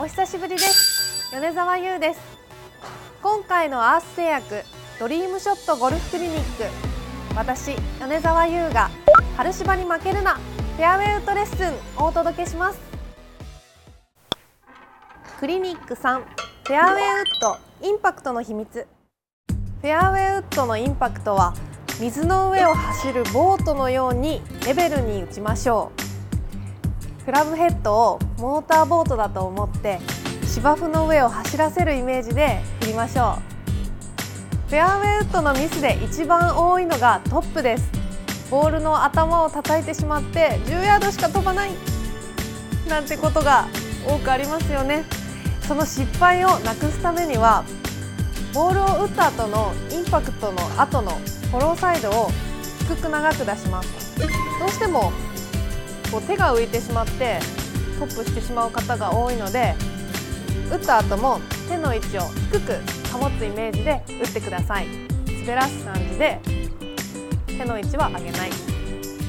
お久しぶりです。米沢優です。今回のアース製薬ドリームショットゴルフクリニック。私米沢優が春芝に負けるな。フェアウェイウッドレッスンをお届けします。クリニック3フェアウェイウッドインパクトの秘密。フェアウェイウッドのインパクトは水の上を走るボートのようにレベルに打ちましょう。クラブヘッドをモーターボートだと思って芝生の上を走らせるイメージで振りましょう。フェアウェイウッドのミスで一番多いのがトップです。ボールの頭を叩いてしまって10ヤードしか飛ばない。なんてことが多くありますよね。その失敗をなくすためにはボールを打った後のインパクトの後のフォローサイドを低く長く出します。どうしてもこう手が浮いてしまってトップしてしまう方が多いので打った後も手の位置を低く保つイメージで打ってください。滑らす感じで手の位置は上げない。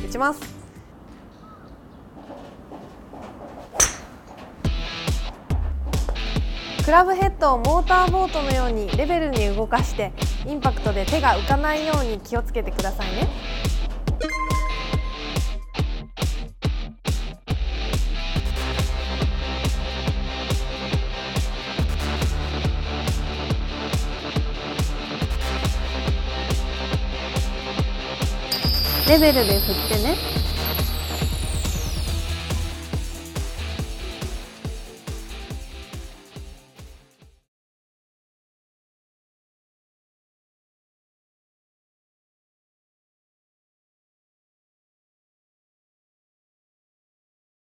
打ちます。クラブヘッドをモーターボートのようにレベルに動かしてインパクトで手が浮かないように気をつけてくださいね。レベルで振ってね。